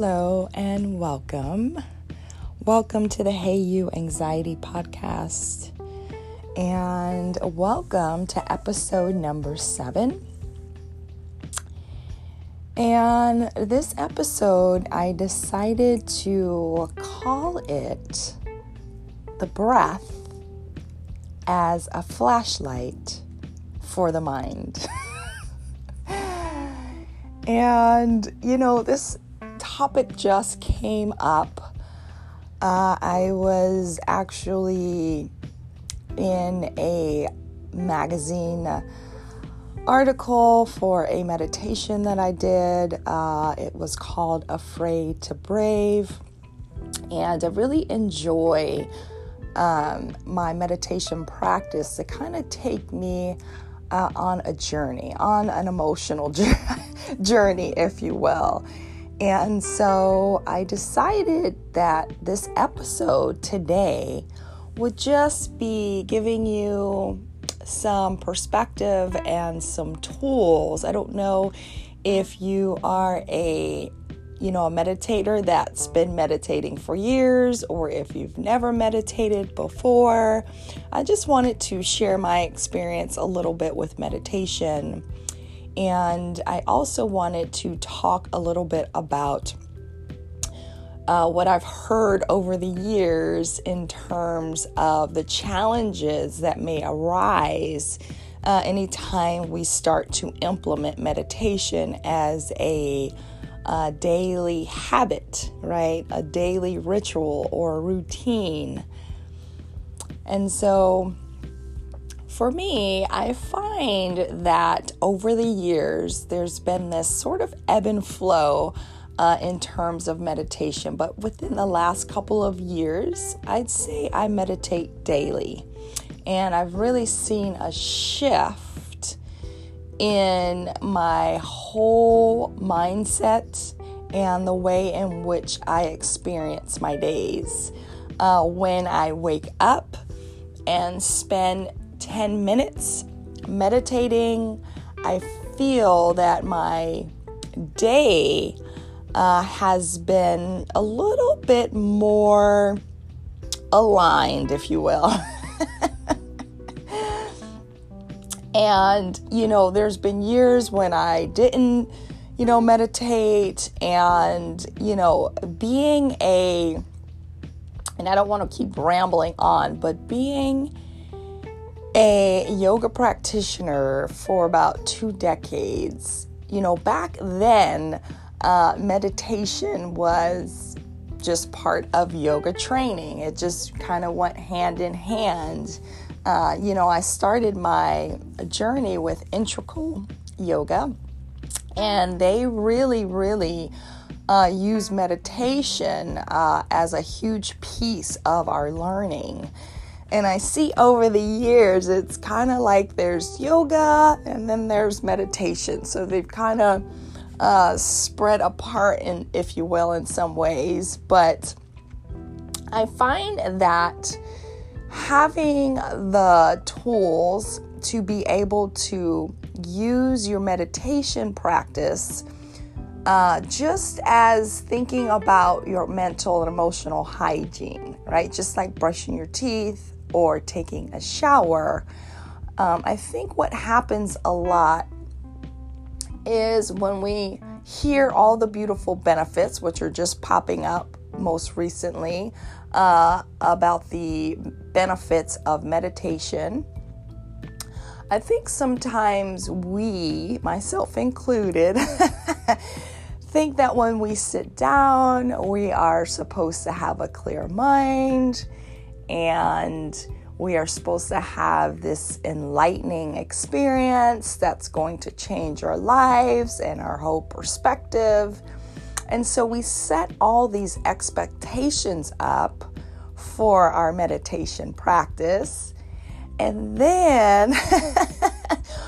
Hello and welcome. Welcome to the Hey You Anxiety Podcast. And welcome to episode number seven. And this episode, I decided to call it The Breath as a Flashlight for the Mind. and, you know, this topic just came up. Uh, I was actually in a magazine article for a meditation that I did. Uh, it was called Afraid to Brave. And I really enjoy um, my meditation practice to kind of take me uh, on a journey, on an emotional journey, if you will. And so I decided that this episode today would just be giving you some perspective and some tools. I don't know if you are a you know, a meditator that's been meditating for years, or if you've never meditated before, I just wanted to share my experience a little bit with meditation and I also wanted to talk a little bit about uh, what I've heard over the years in terms of the challenges that may arise uh, anytime we start to implement meditation as a uh, daily habit, right? A daily ritual or routine. And so, for me, I find that over the years, there's been this sort of ebb and flow uh, in terms of meditation. But within the last couple of years, I'd say I meditate daily. And I've really seen a shift in my whole mindset and the way in which I experience my days. Uh, when I wake up and spend 10 minutes meditating, I feel that my day uh, has been a little bit more aligned, if you will. and, you know, there's been years when I didn't, you know, meditate, and, you know, being a, and I don't want to keep rambling on, but being a yoga practitioner for about two decades. You know, back then, uh, meditation was just part of yoga training. It just kind of went hand in hand. Uh, you know, I started my journey with integral yoga, and they really, really uh, use meditation uh, as a huge piece of our learning. And I see over the years, it's kind of like there's yoga and then there's meditation. So they've kind of uh, spread apart, in, if you will, in some ways. But I find that having the tools to be able to use your meditation practice uh, just as thinking about your mental and emotional hygiene, right? Just like brushing your teeth, or taking a shower, um, I think what happens a lot is when we hear all the beautiful benefits, which are just popping up most recently, uh, about the benefits of meditation. I think sometimes we, myself included, think that when we sit down, we are supposed to have a clear mind and we are supposed to have this enlightening experience that's going to change our lives and our whole perspective. And so we set all these expectations up for our meditation practice. And then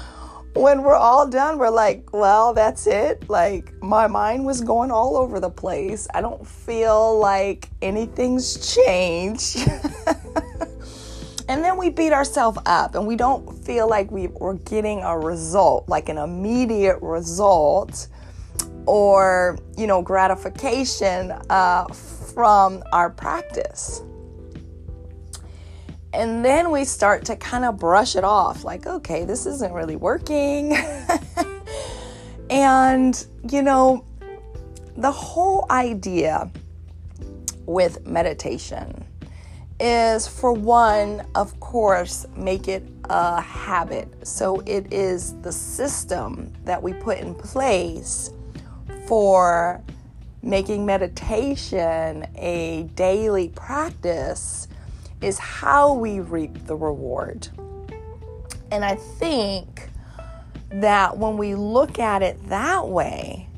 when we're all done, we're like, well, that's it. Like, my mind was going all over the place. I don't feel like anything's changed. and then we beat ourselves up and we don't feel like we, we're getting a result, like an immediate result, or, you know, gratification uh, from our practice. And then we start to kind of brush it off like, okay, this isn't really working. and, you know, the whole idea with meditation is for one, of course, make it a habit. So it is the system that we put in place for making meditation a daily practice is how we reap the reward. And I think that when we look at it that way,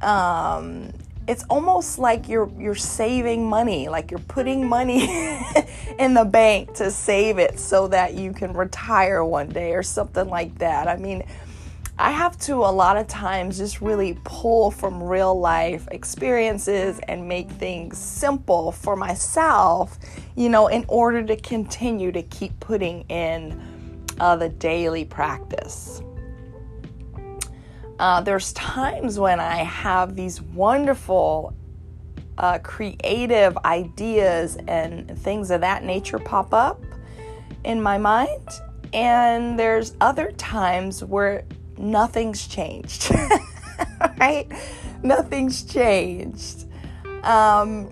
um, it's almost like you're you're saving money, like you're putting money in the bank to save it so that you can retire one day or something like that. I mean, I have to a lot of times just really pull from real life experiences and make things simple for myself, you know, in order to continue to keep putting in uh, the daily practice. Uh, there's times when I have these wonderful uh, creative ideas and things of that nature pop up in my mind. And there's other times where nothing's changed, right? Nothing's changed. Um,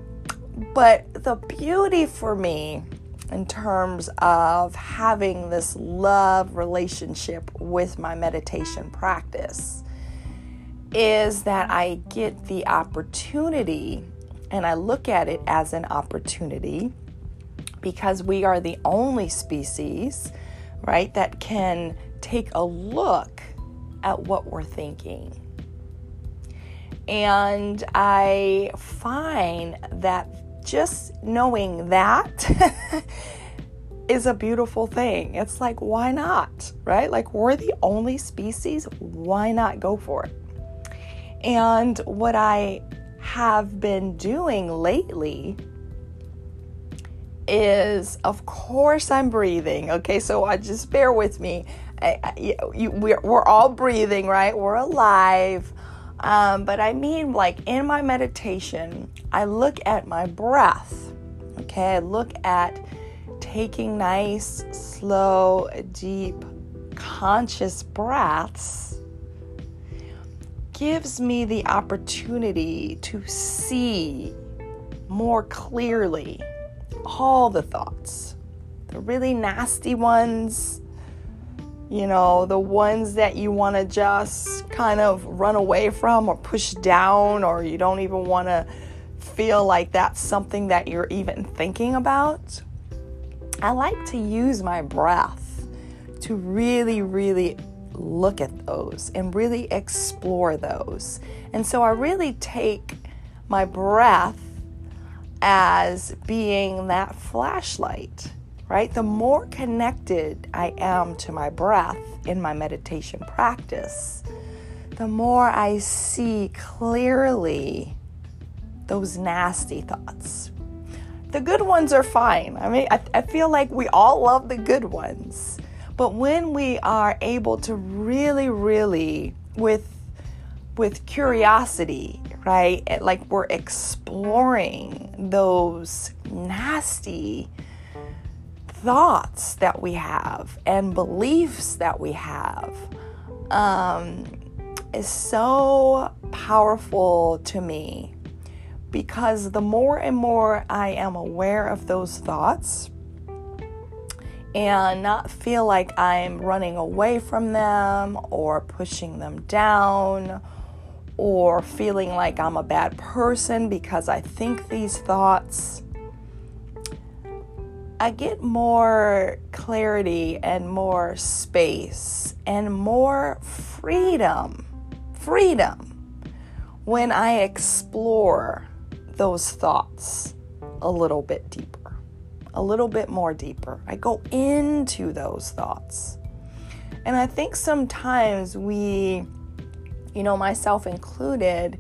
but the beauty for me in terms of having this love relationship with my meditation practice is that I get the opportunity, and I look at it as an opportunity because we are the only species, right, that can take a look at what we're thinking. And I find that just knowing that is a beautiful thing. It's like, why not? Right? Like, we're the only species. Why not go for it? And what I have been doing lately is, of course, I'm breathing. Okay, so I just bear with me. You, we're, we're all breathing, right? We're alive. Um, but I mean, like in my meditation, I look at my breath. Okay, I look at taking nice, slow, deep, conscious breaths gives me the opportunity to see more clearly all the thoughts, the really nasty ones, you know, the ones that you want to just kind of run away from or push down, or you don't even want to feel like that's something that you're even thinking about. I like to use my breath to really, really look at those and really explore those. And so I really take my breath as being that flashlight right? The more connected I am to my breath in my meditation practice, the more I see clearly those nasty thoughts. The good ones are fine. I mean, I, I feel like we all love the good ones. But when we are able to really, really, with with curiosity, right? Like we're exploring those nasty thoughts that we have and beliefs that we have um, is so powerful to me because the more and more I am aware of those thoughts and not feel like I'm running away from them or pushing them down or feeling like I'm a bad person because I think these thoughts I get more clarity and more space and more freedom, freedom when I explore those thoughts a little bit deeper, a little bit more deeper. I go into those thoughts. And I think sometimes we, you know, myself included,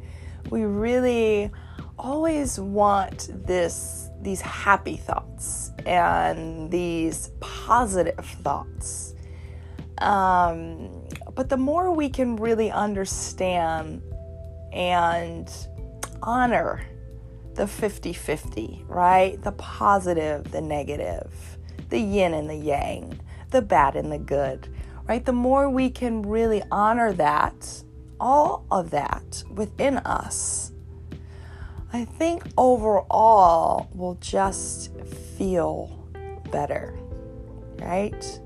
we really always want this these happy thoughts and these positive thoughts. Um, but the more we can really understand and honor the 50 50, right? The positive, the negative, the yin and the yang, the bad and the good, right? The more we can really honor that, all of that within us, I think overall we'll just feel better, right?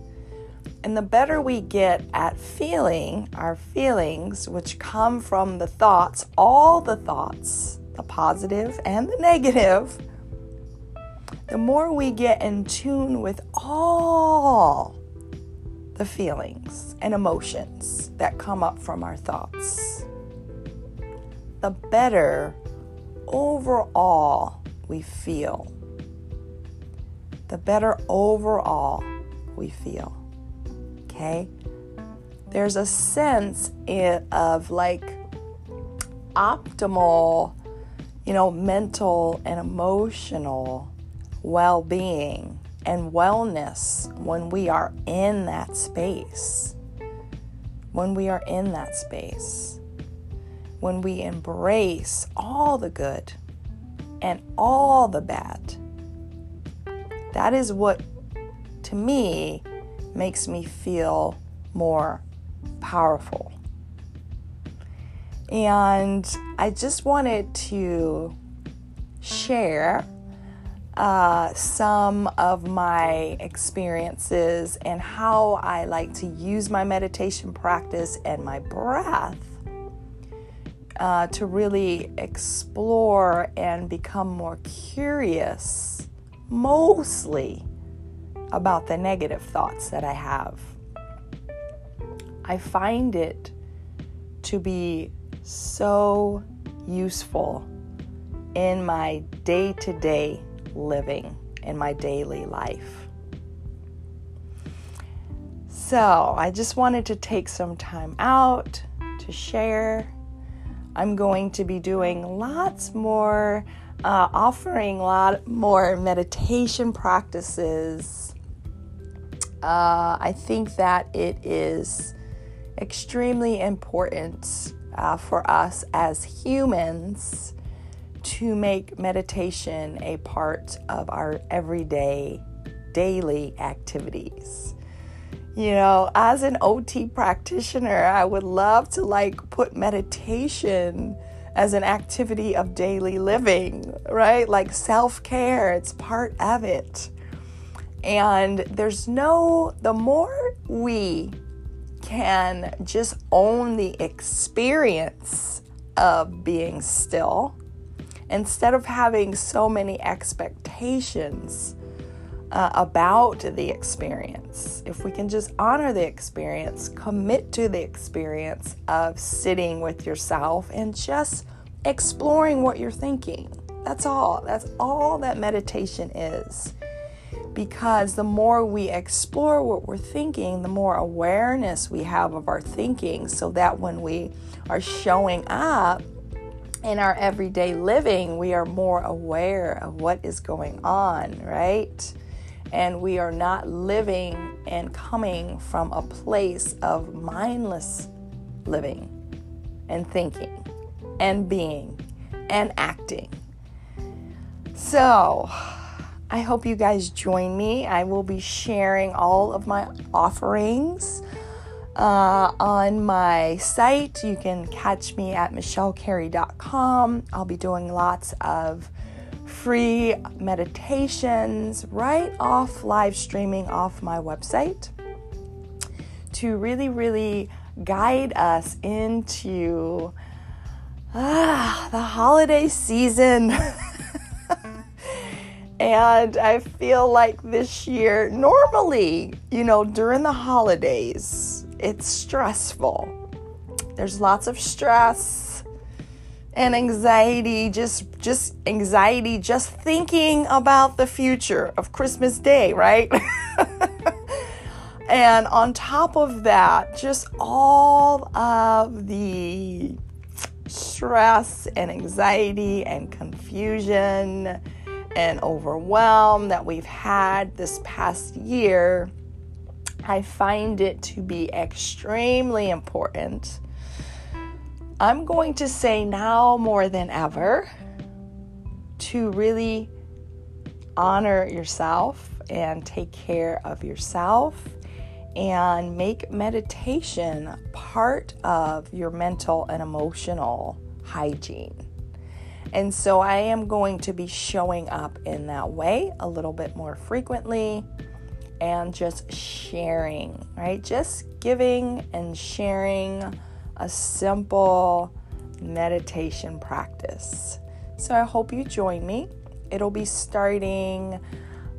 And the better we get at feeling our feelings, which come from the thoughts, all the thoughts, the positive and the negative, the more we get in tune with all the feelings and emotions that come up from our thoughts, the better overall we feel. The better overall we feel. Okay? There's a sense of like optimal, you know, mental and emotional well being and wellness when we are in that space. When we are in that space. When we embrace all the good and all the bad. That is what, to me, makes me feel more powerful. And I just wanted to share uh, some of my experiences and how I like to use my meditation practice and my breath uh, to really explore and become more curious, mostly about the negative thoughts that I have. I find it to be so useful in my day to day living, in my daily life. So, I just wanted to take some time out to share. I'm going to be doing lots more, uh, offering a lot more meditation practices uh, I think that it is extremely important uh, for us as humans to make meditation a part of our everyday, daily activities. You know, as an OT practitioner, I would love to like put meditation as an activity of daily living, right? Like self care, it's part of it. And there's no, the more we can just own the experience of being still, instead of having so many expectations uh, about the experience, if we can just honor the experience, commit to the experience of sitting with yourself and just exploring what you're thinking. That's all. That's all that meditation is because the more we explore what we're thinking, the more awareness we have of our thinking, so that when we are showing up in our everyday living, we are more aware of what is going on, right? And we are not living and coming from a place of mindless living and thinking and being and acting. So, I hope you guys join me. I will be sharing all of my offerings uh, on my site. You can catch me at michellecarey.com. I'll be doing lots of free meditations right off live streaming off my website to really, really guide us into ah, the holiday season. And I feel like this year, normally, you know, during the holidays, it's stressful. There's lots of stress and anxiety, just just anxiety just thinking about the future of Christmas Day, right? and on top of that, just all of the stress and anxiety and confusion and overwhelm that we've had this past year, I find it to be extremely important I'm going to say now more than ever to really honor yourself and take care of yourself and make meditation part of your mental and emotional hygiene. And so I am going to be showing up in that way a little bit more frequently and just sharing, right? Just giving and sharing a simple meditation practice. So I hope you join me. It'll be starting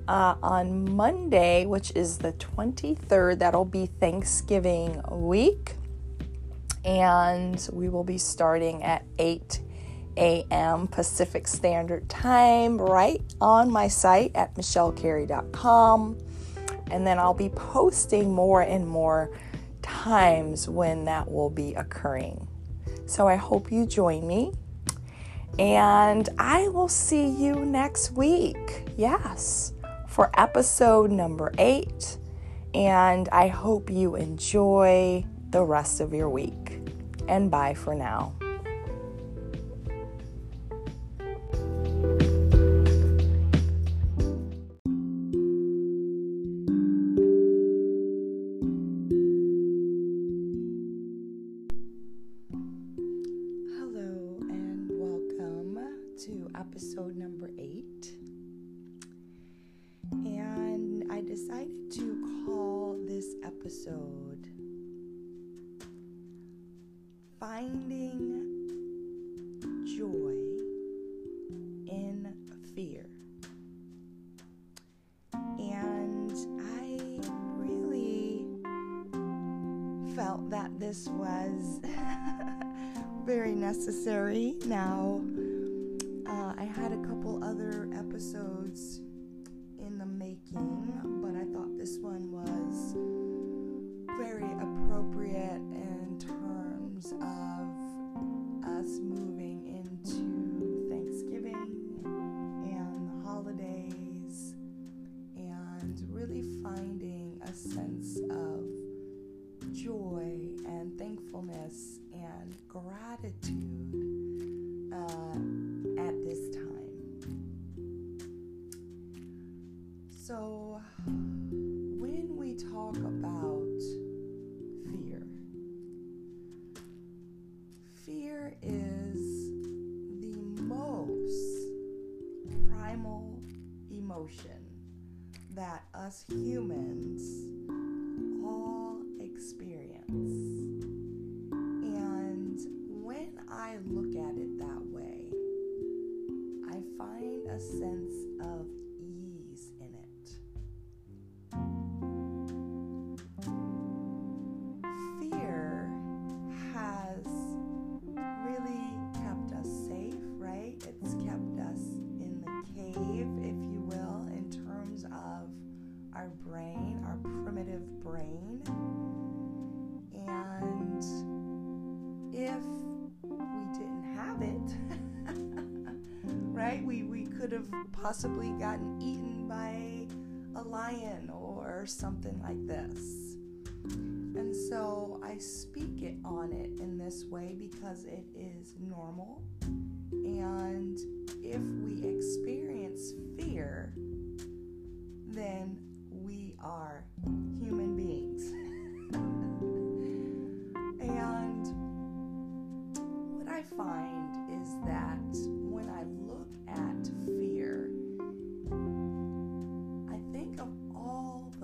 uh, on Monday, which is the 23rd. That'll be Thanksgiving week. And we will be starting at 8 a.m. Pacific Standard Time right on my site at michellecarey.com. And then I'll be posting more and more times when that will be occurring. So I hope you join me. And I will see you next week. Yes, for episode number eight. And I hope you enjoy the rest of your week. And bye for now. Necessary. Now Uh, I had a couple other episodes in the making, but I thought this one was very appropriate in terms of us moving possibly gotten eaten by a lion or something like this. And so I speak it on it in this way because it is normal.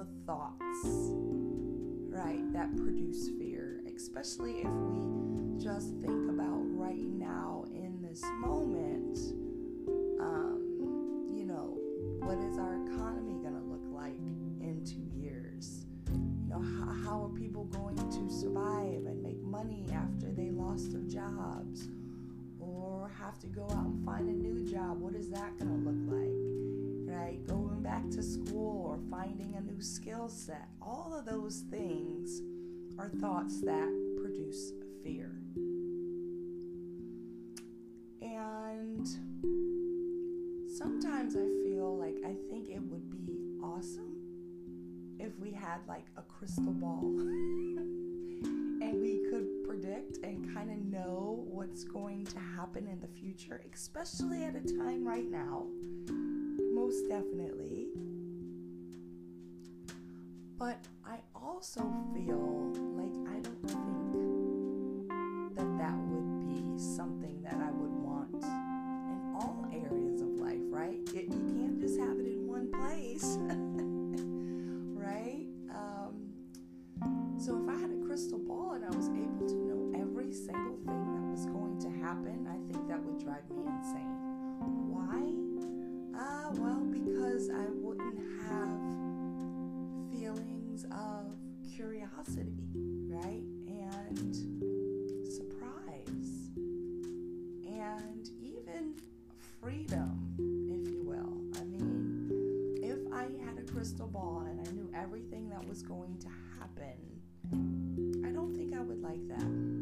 The thoughts, right, that produce fear, especially if we just think about right now in this moment. Um, you know, what is our economy going to look like? in two years? You know, how, how are people going to survive and make money after they lost their jobs? Or have to go out and find a new job? What is that going to look like? Right? Going back to school or finding a new skill set. All of those things are thoughts that produce fear. And sometimes I feel like I think it would be awesome if we had like a crystal ball and we could predict and kind of know what's going to happen in the future, especially at a time right now. Most definitely. But I also feel like I don't think that that would be something that I would want in all areas of life, right? It, you can't just have it in one place, right? Um, so if I had a crystal ball and I was able to know every single thing that was going to happen, I think that would drive me insane. Why? Uh, well, because I wouldn't have feelings of curiosity, right? And surprise. And even freedom, if you will. I mean, if I had a crystal ball and I knew everything that was going to happen, I don't think I would like that.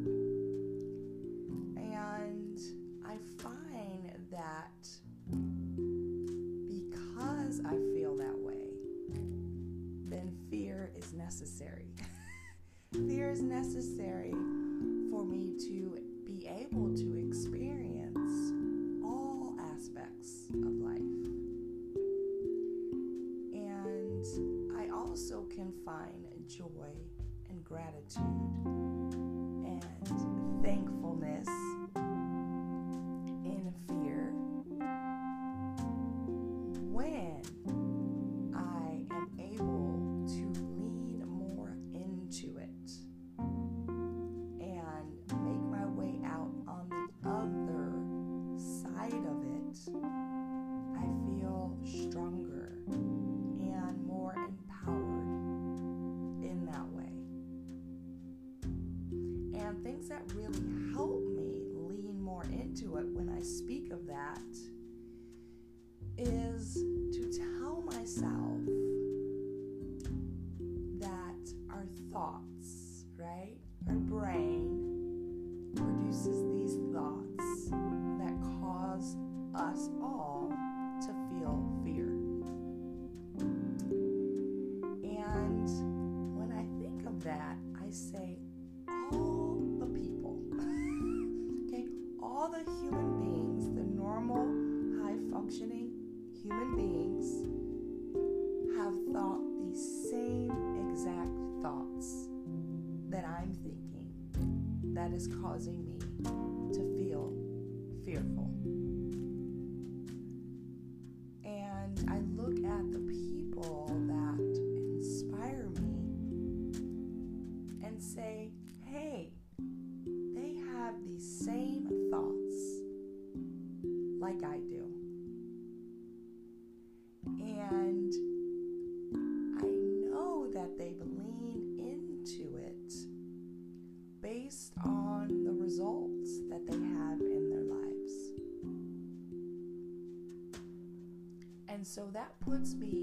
Say, hey, they have these same thoughts like I do. And I know that they lean into it based on the results that they have in their lives. And so that puts me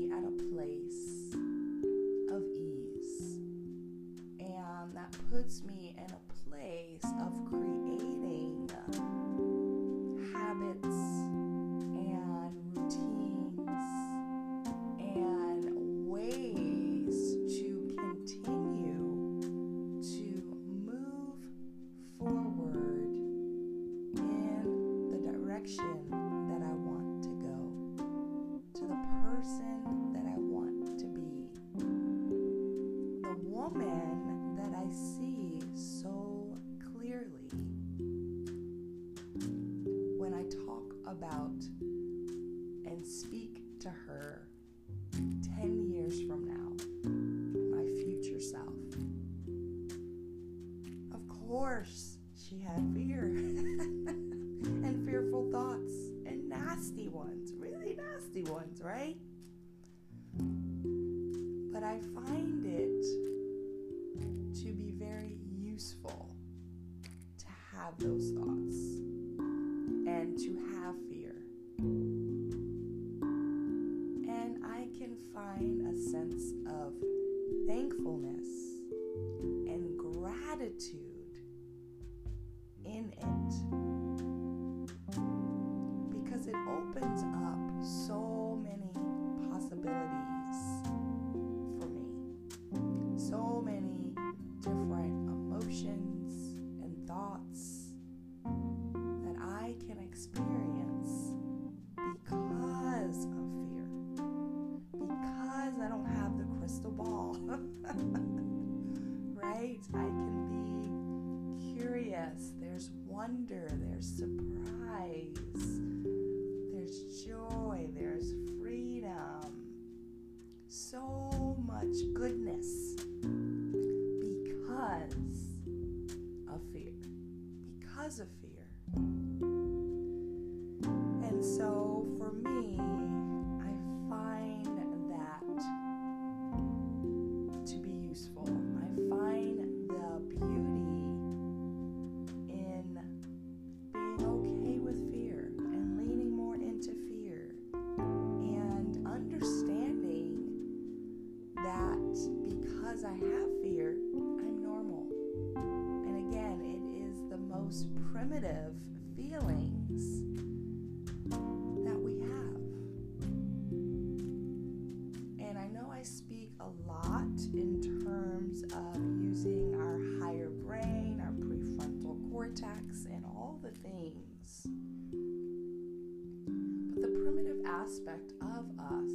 aspect of us,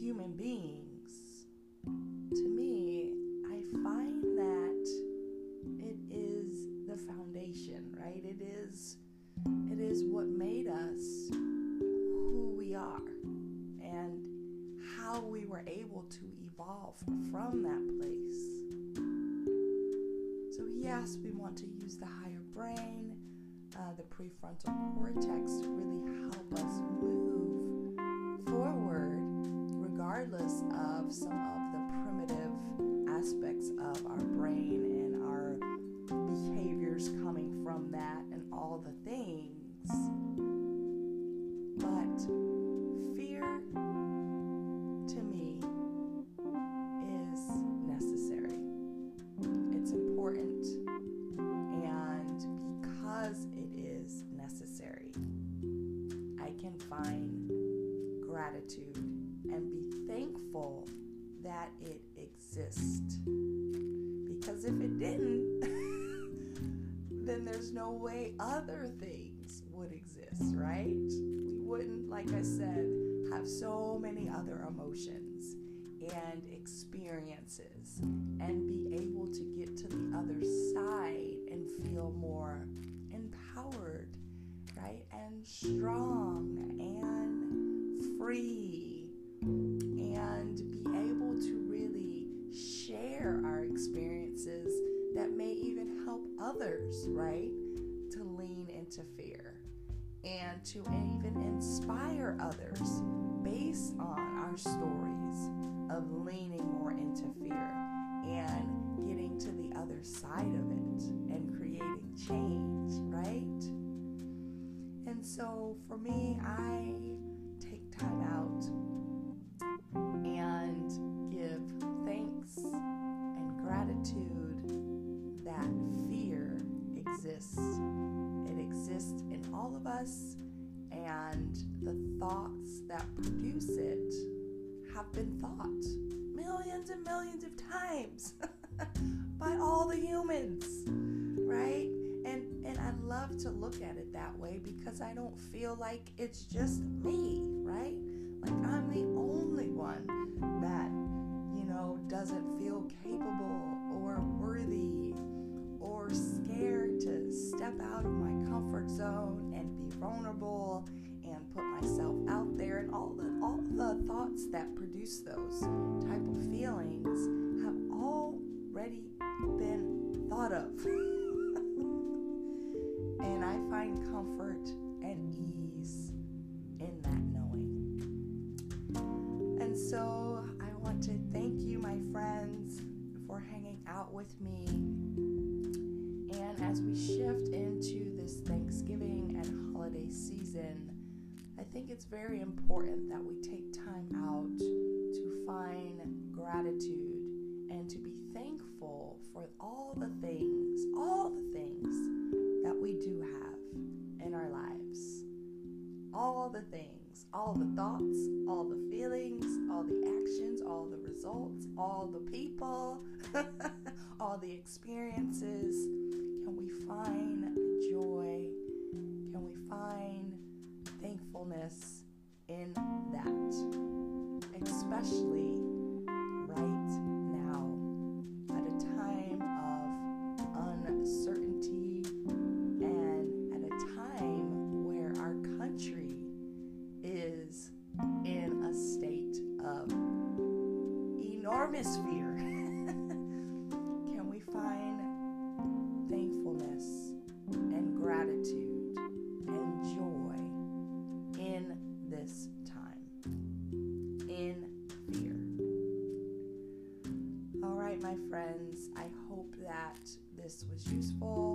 human beings, to me, I find that it is the foundation, right? It is it is what made us who we are and how we were able to evolve from that place. So yes, we want to use the higher brain, uh, the prefrontal cortex to really help us move regardless of some of the primitive aspects of our brain and our behaviors coming from that and all the things. And be able to get to the other side and feel more empowered, right? And strong and free and be able to really share our experiences that may even help others, right? To lean into fear and to even inspire others based on our stories of leaning more into fear and getting to the other side of it and creating change, right? And so for me, I take time out and give thanks and gratitude that fear exists. It exists in all of us, and the thoughts that produce it have been thought millions and millions of times by all the humans, right? And and I love to look at it that way because I don't feel like it's just me, right? Like I'm the only one that you know doesn't feel capable or worthy or scared to step out of my comfort zone and be vulnerable and put myself out there and all the the thoughts that produce those type of feelings have already been thought of. And I find comfort and ease in that knowing. And so I want to thank you my friends for hanging out with me. And as we shift into this Thanksgiving and holiday season, I think it's very important that we take time out to find gratitude and to be thankful for all the things, all the things that we do have in our lives. All the things, all the thoughts, all the feelings, all the actions, all the results, all the people, all the experiences can we find joy? Can we find thankfulness in that, especially right now at a time of uncertainty and at a time where our country is in a state of enormous fear. Can we find thankfulness and gratitude? this time in fear. All right, my friends, I hope that this was useful.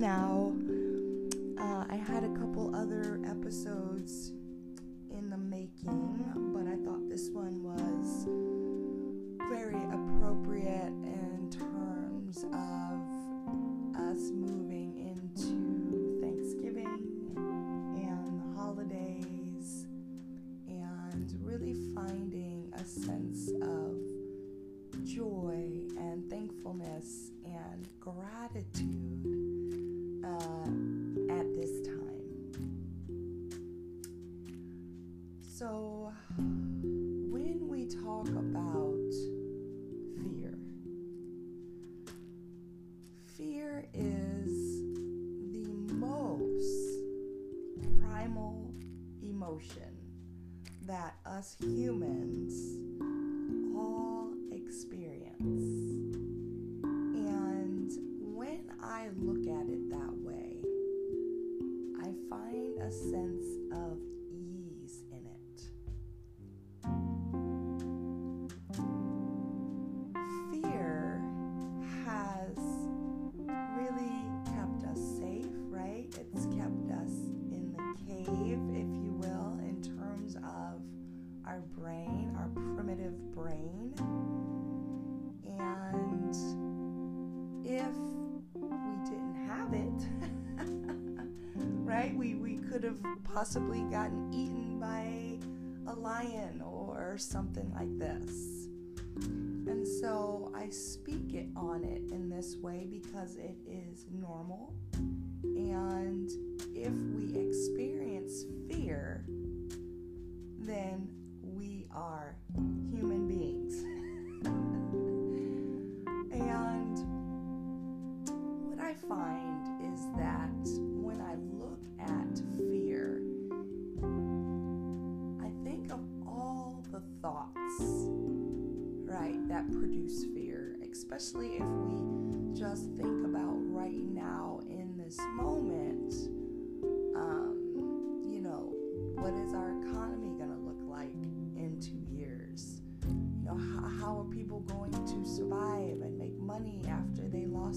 Now, So, possibly gotten eaten by a lion or something like this. And so I speak it on it in this way because it is normal.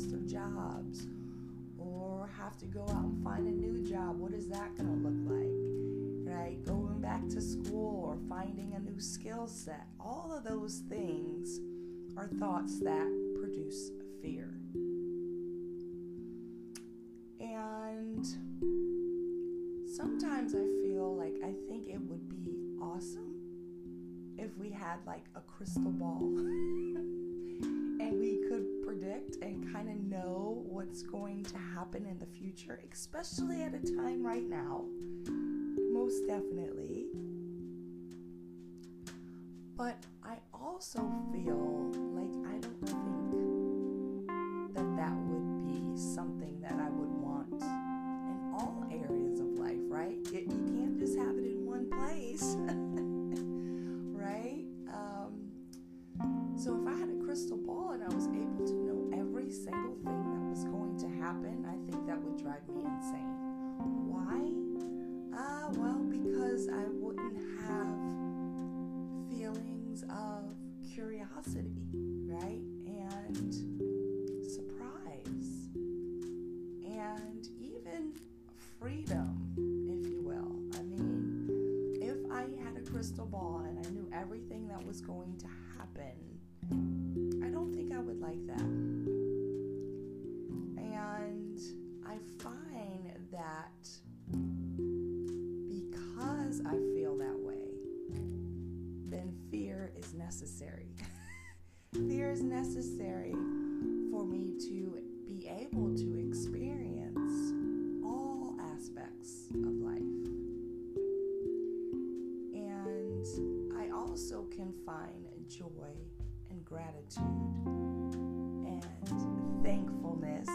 Their jobs or have to go out and find a new job? What is that going to look like? Right? Going back to school or finding a new skill set. All of those things are thoughts that produce fear. And sometimes I feel like I think it would be awesome if we had like a crystal ball predict and kind of know what's going to happen in the future, especially at a time right now. Most definitely. But I also feel like I don't think that that would be something would drive me insane. Why? Uh, well, because I wouldn't have feelings of curiosity, right? And surprise. And even freedom, if you will. I mean, if I had a crystal ball and I knew everything that was going to happen, I don't think I would like that. I find that because I feel that way, then fear is necessary. fear is necessary for me to be able to experience all aspects of life. And I also can find joy and gratitude and thankfulness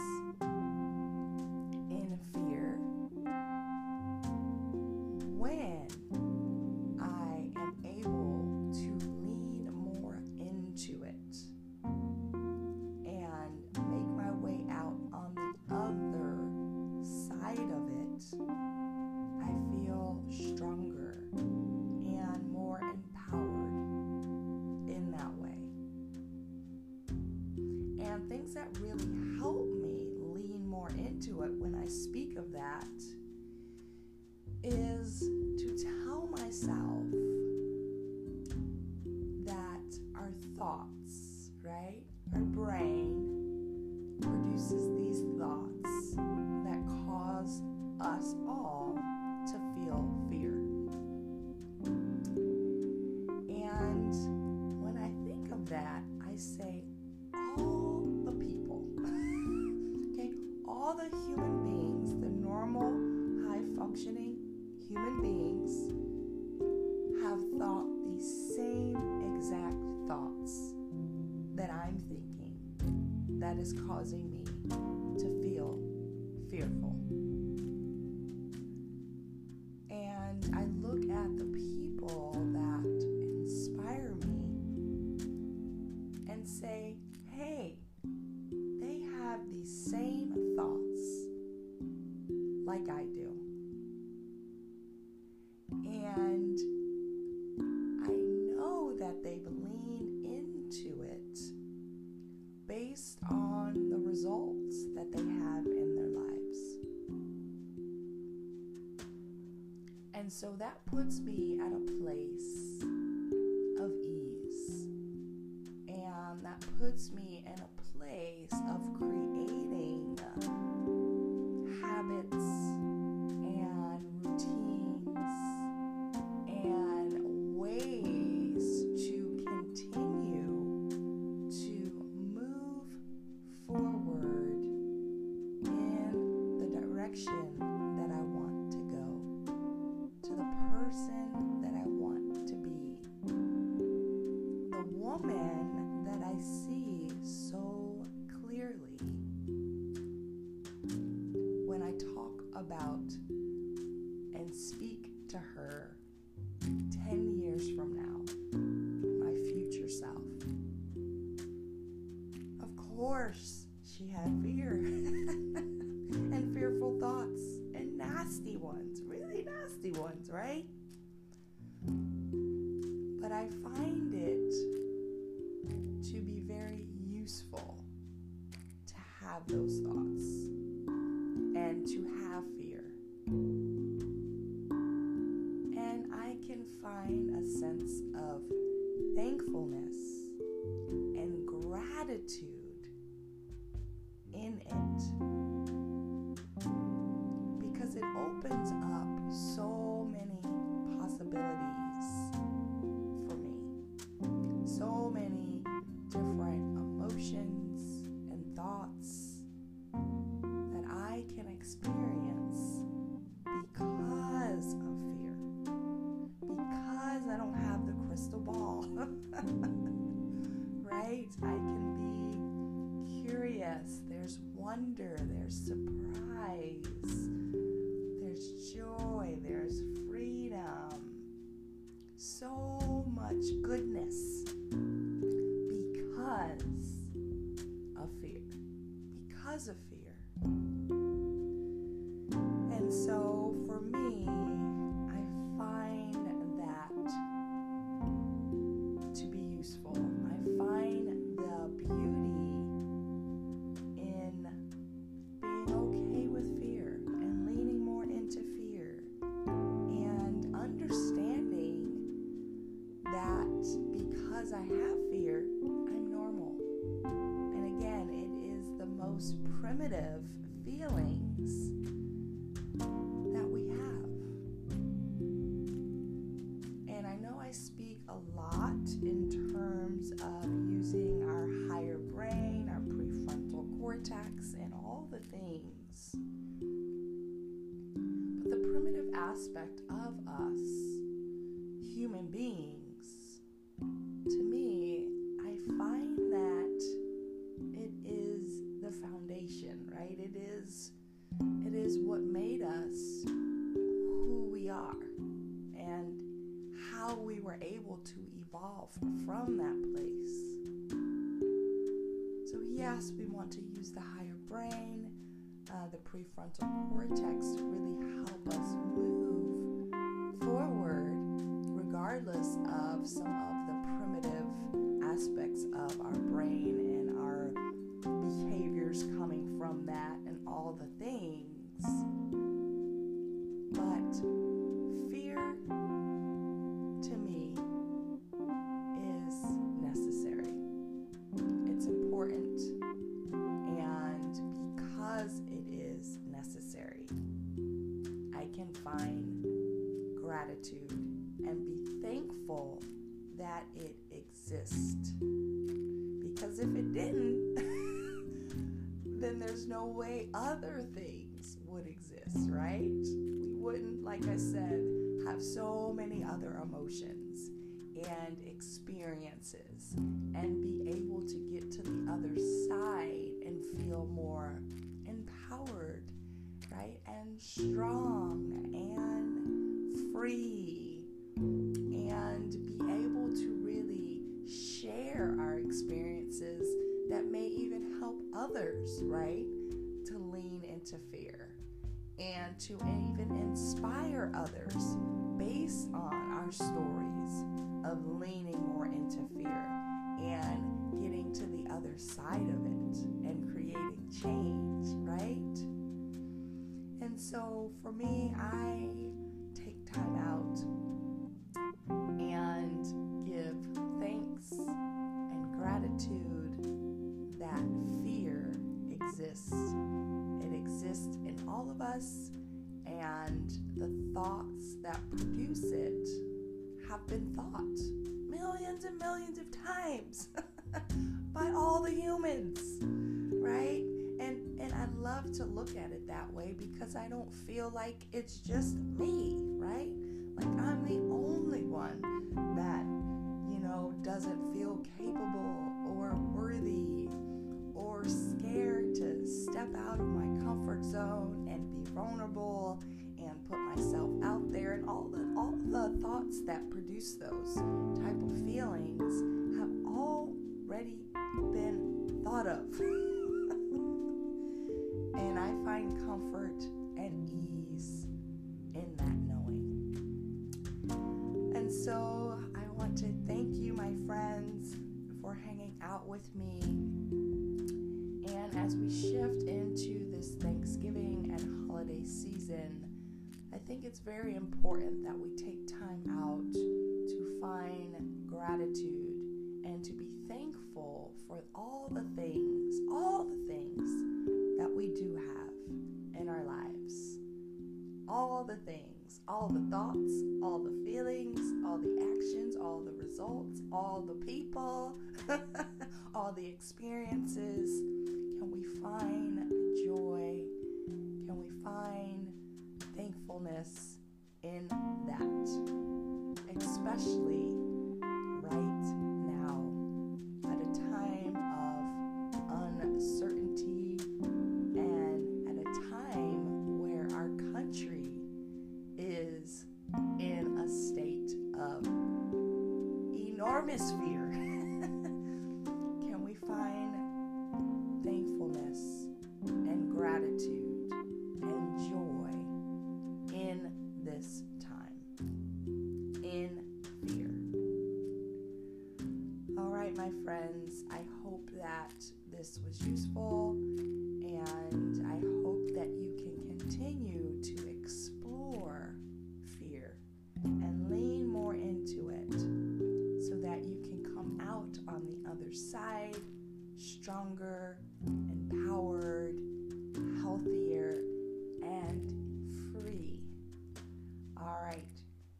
And so that puts me at a place of ease. And that puts me in a place of creation. there's wonder, there's surprise, there's joy, there's freedom, so much goodness because of fear. Because of prefrontal cortex really help us move forward regardless of some way other things would exist, right? We wouldn't, like I said, have so many other emotions and experiences and be able to get to the other side and feel more empowered, right? And strong and free and be able to really share our experiences that may even help others, right? To fear and to even inspire others based on our stories of leaning more into fear and getting to the other side of it and creating change, right? And so for me, I take time out and give thanks and gratitude that fear exists. Exists in all of us, and the thoughts that produce it have been thought millions and millions of times by all the humans, right? And and I love to look at it that way because I don't feel like it's just me, right? Like I'm the only one that, you know, doesn't feel capable or worthy or scared to step out of my comfort zone and be vulnerable and put myself out there and all the all the thoughts that produce those type of feelings have already been thought of. and I find comfort and ease in that knowing. and so I want to thank you, my friends, for hanging out with me. And as we shift into this Thanksgiving and holiday season, I think it's very important that we take time out to find gratitude and to be thankful for all the things, all the things that we do have in our lives. All the things all the thoughts, all the feelings, all the actions, all the results, all the people, all the experiences. Can we find joy? Can we find thankfulness in that? Especially right now, at a time of uncertainty and at a time where our country is in a state of enormous fear. Can we find thankfulness and gratitude and joy in this time, in fear. All right, my friends, I hope that this was useful and I hope that you can continue to explore fear and lean more into it so that you can come out on the other side stronger, empowered, healthier, and free. All right,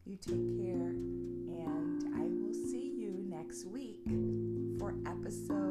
you take care, and I will see you next week for episode.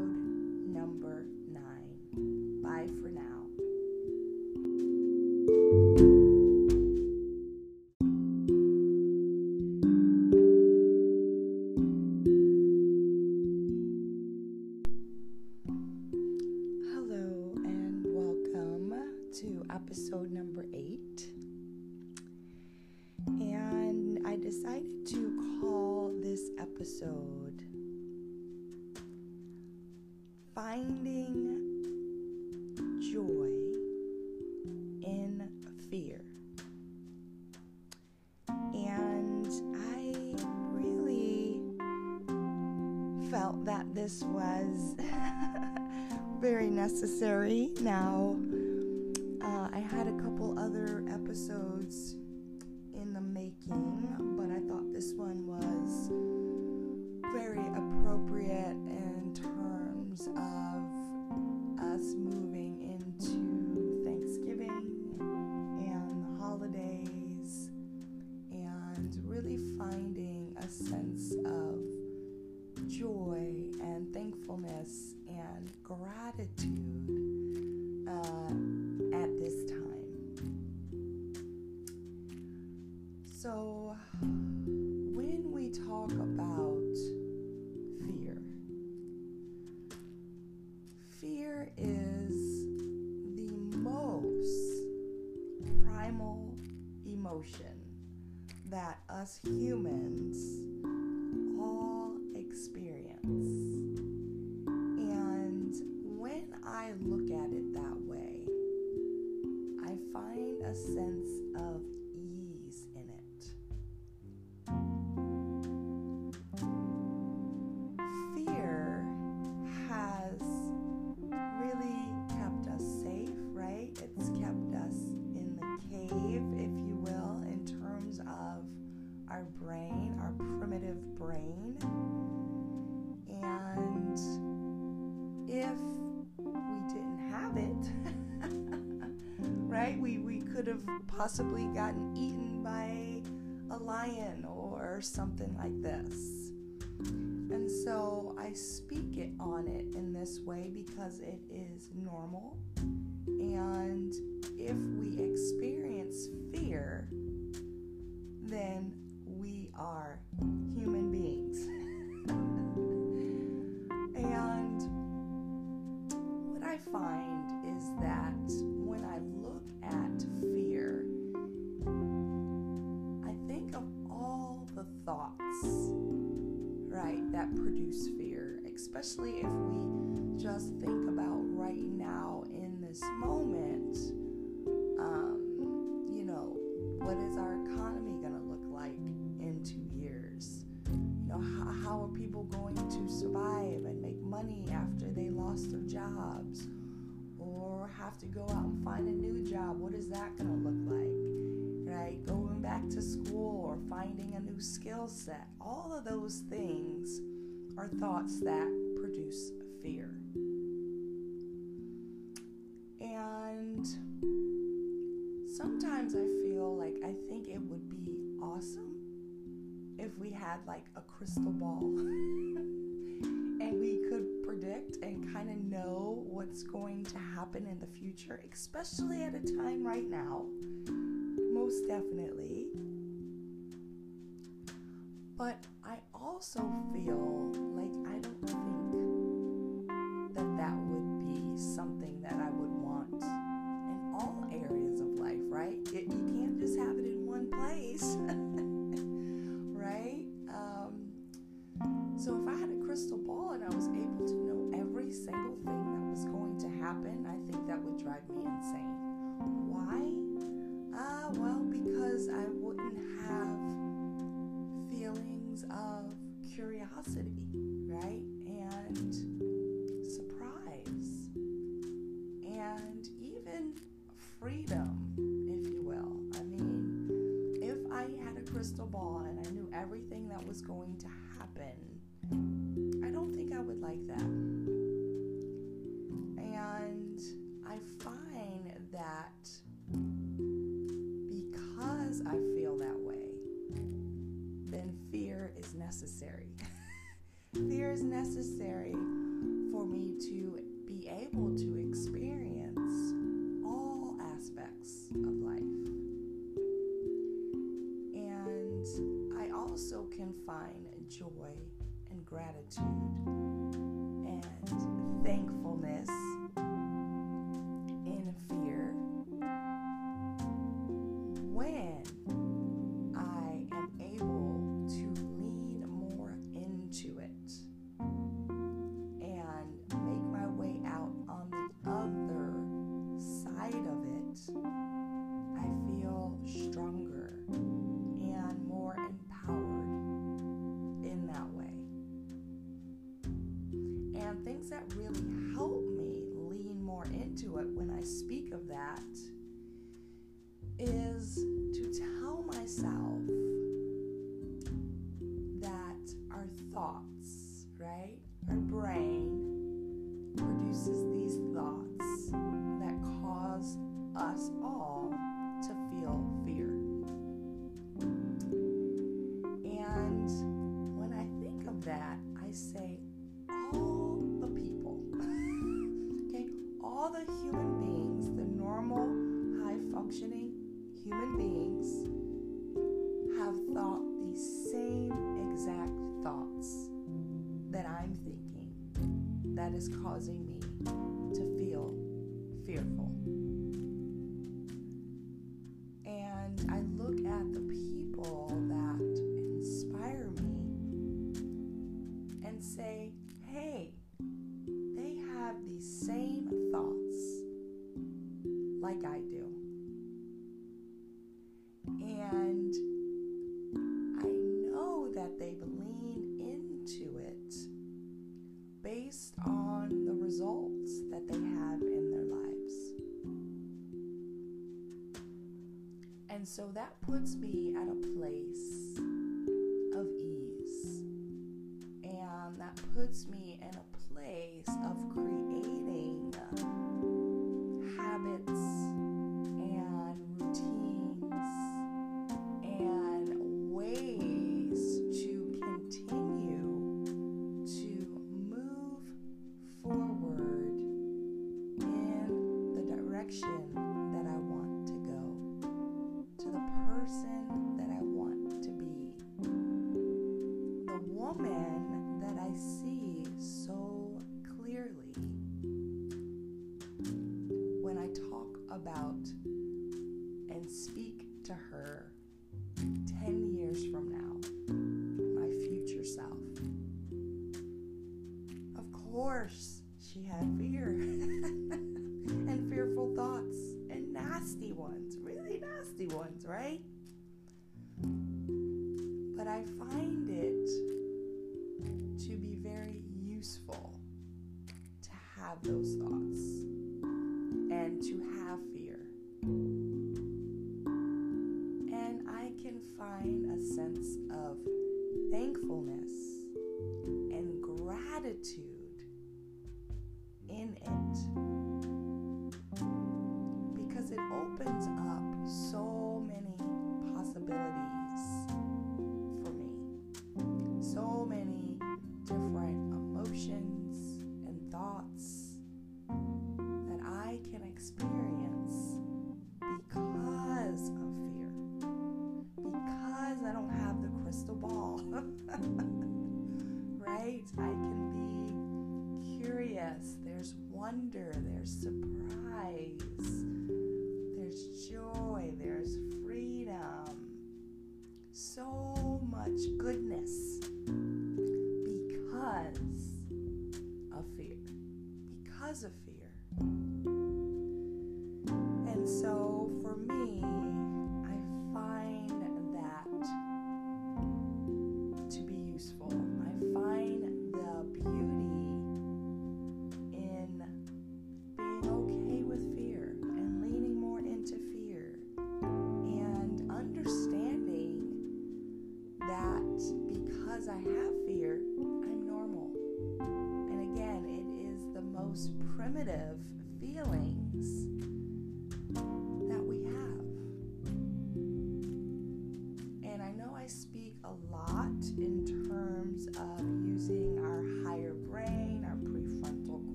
Possibly gotten eaten by a lion or something like this. And so I speak it on it in this way because it is normal. To school or finding a new skill set. All of those things are thoughts that produce fear. And sometimes I feel like I think it would be awesome if we had like a crystal ball and we could predict and kind of know what's going to happen in the future, especially at a time right now. Most definitely. But I also feel like I don't think that that would be something that I would want in all areas of life, right? It, you can't just have it in one place, right? Um, so if I had a crystal ball and I was able to know every single thing that was going to happen, I think that would drive me insane. Why? Uh, well, because I wouldn't have feelings of curiosity, right? And surprise. And even freedom, if you will. I mean, if I had a crystal ball and I knew everything that was going to happen, I don't think I would like that. And I find that necessary. fear is necessary for me to be able to experience all aspects of life. And I also can find joy and gratitude and thankfulness me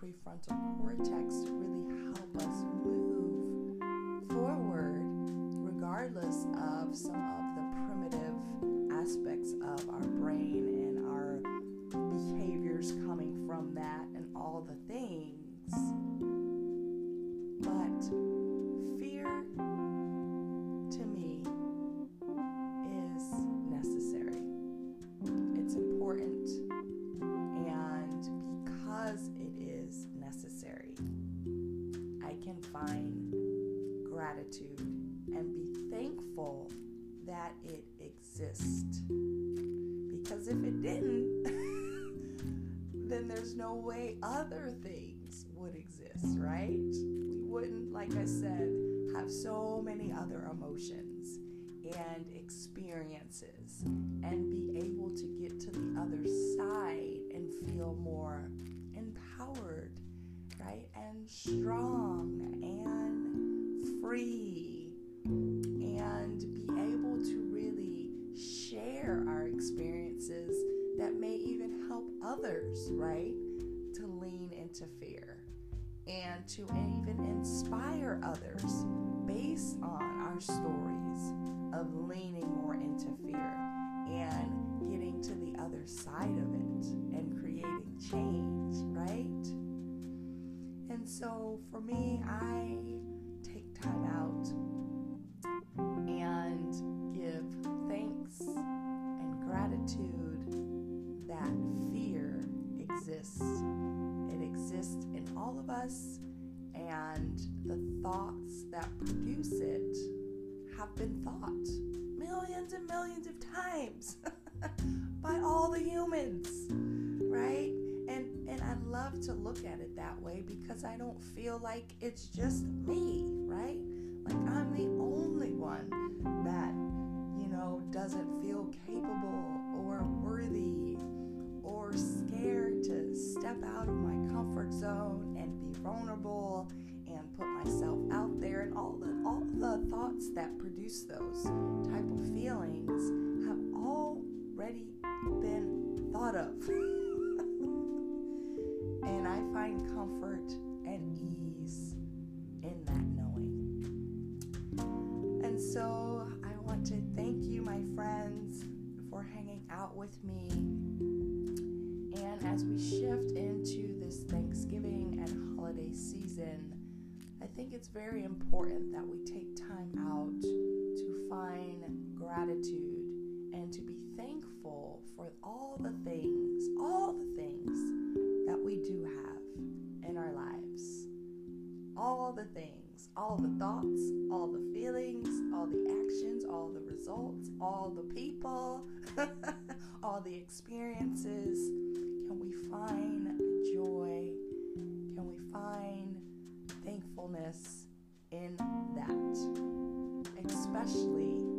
prefrontal cortex way other things would exist, right? We wouldn't, like I said, have so many other emotions and experiences and be able to get to the other side and feel more empowered, right? And strong and free and be able to really share our experiences that may even help others, right? To fear and to even inspire others based on our stories of leaning more into fear and getting to the other side of it and creating change, right? And so for me, I take time out and give thanks and gratitude that fear exists. Exists in all of us, and the thoughts that produce it have been thought millions and millions of times by all the humans, right? And and I love to look at it that way because I don't feel like it's just me, right? Like I'm the only one that, you know, doesn't feel capable or worthy scared to step out of my comfort zone and be vulnerable and put myself out there and all the all the thoughts that produce those type of feelings have already been thought of. and I find comfort and ease in that knowing. And so I want to thank you, my friends, for hanging out with me. And as we shift into this Thanksgiving and holiday season, I think it's very important that we take time out to find gratitude and to be thankful for all the things, all the things that we do have in our lives. All the things, all the thoughts, all the feelings, all the actions, all the results, all the people, all the experiences. We find joy? Can we find thankfulness in that? Especially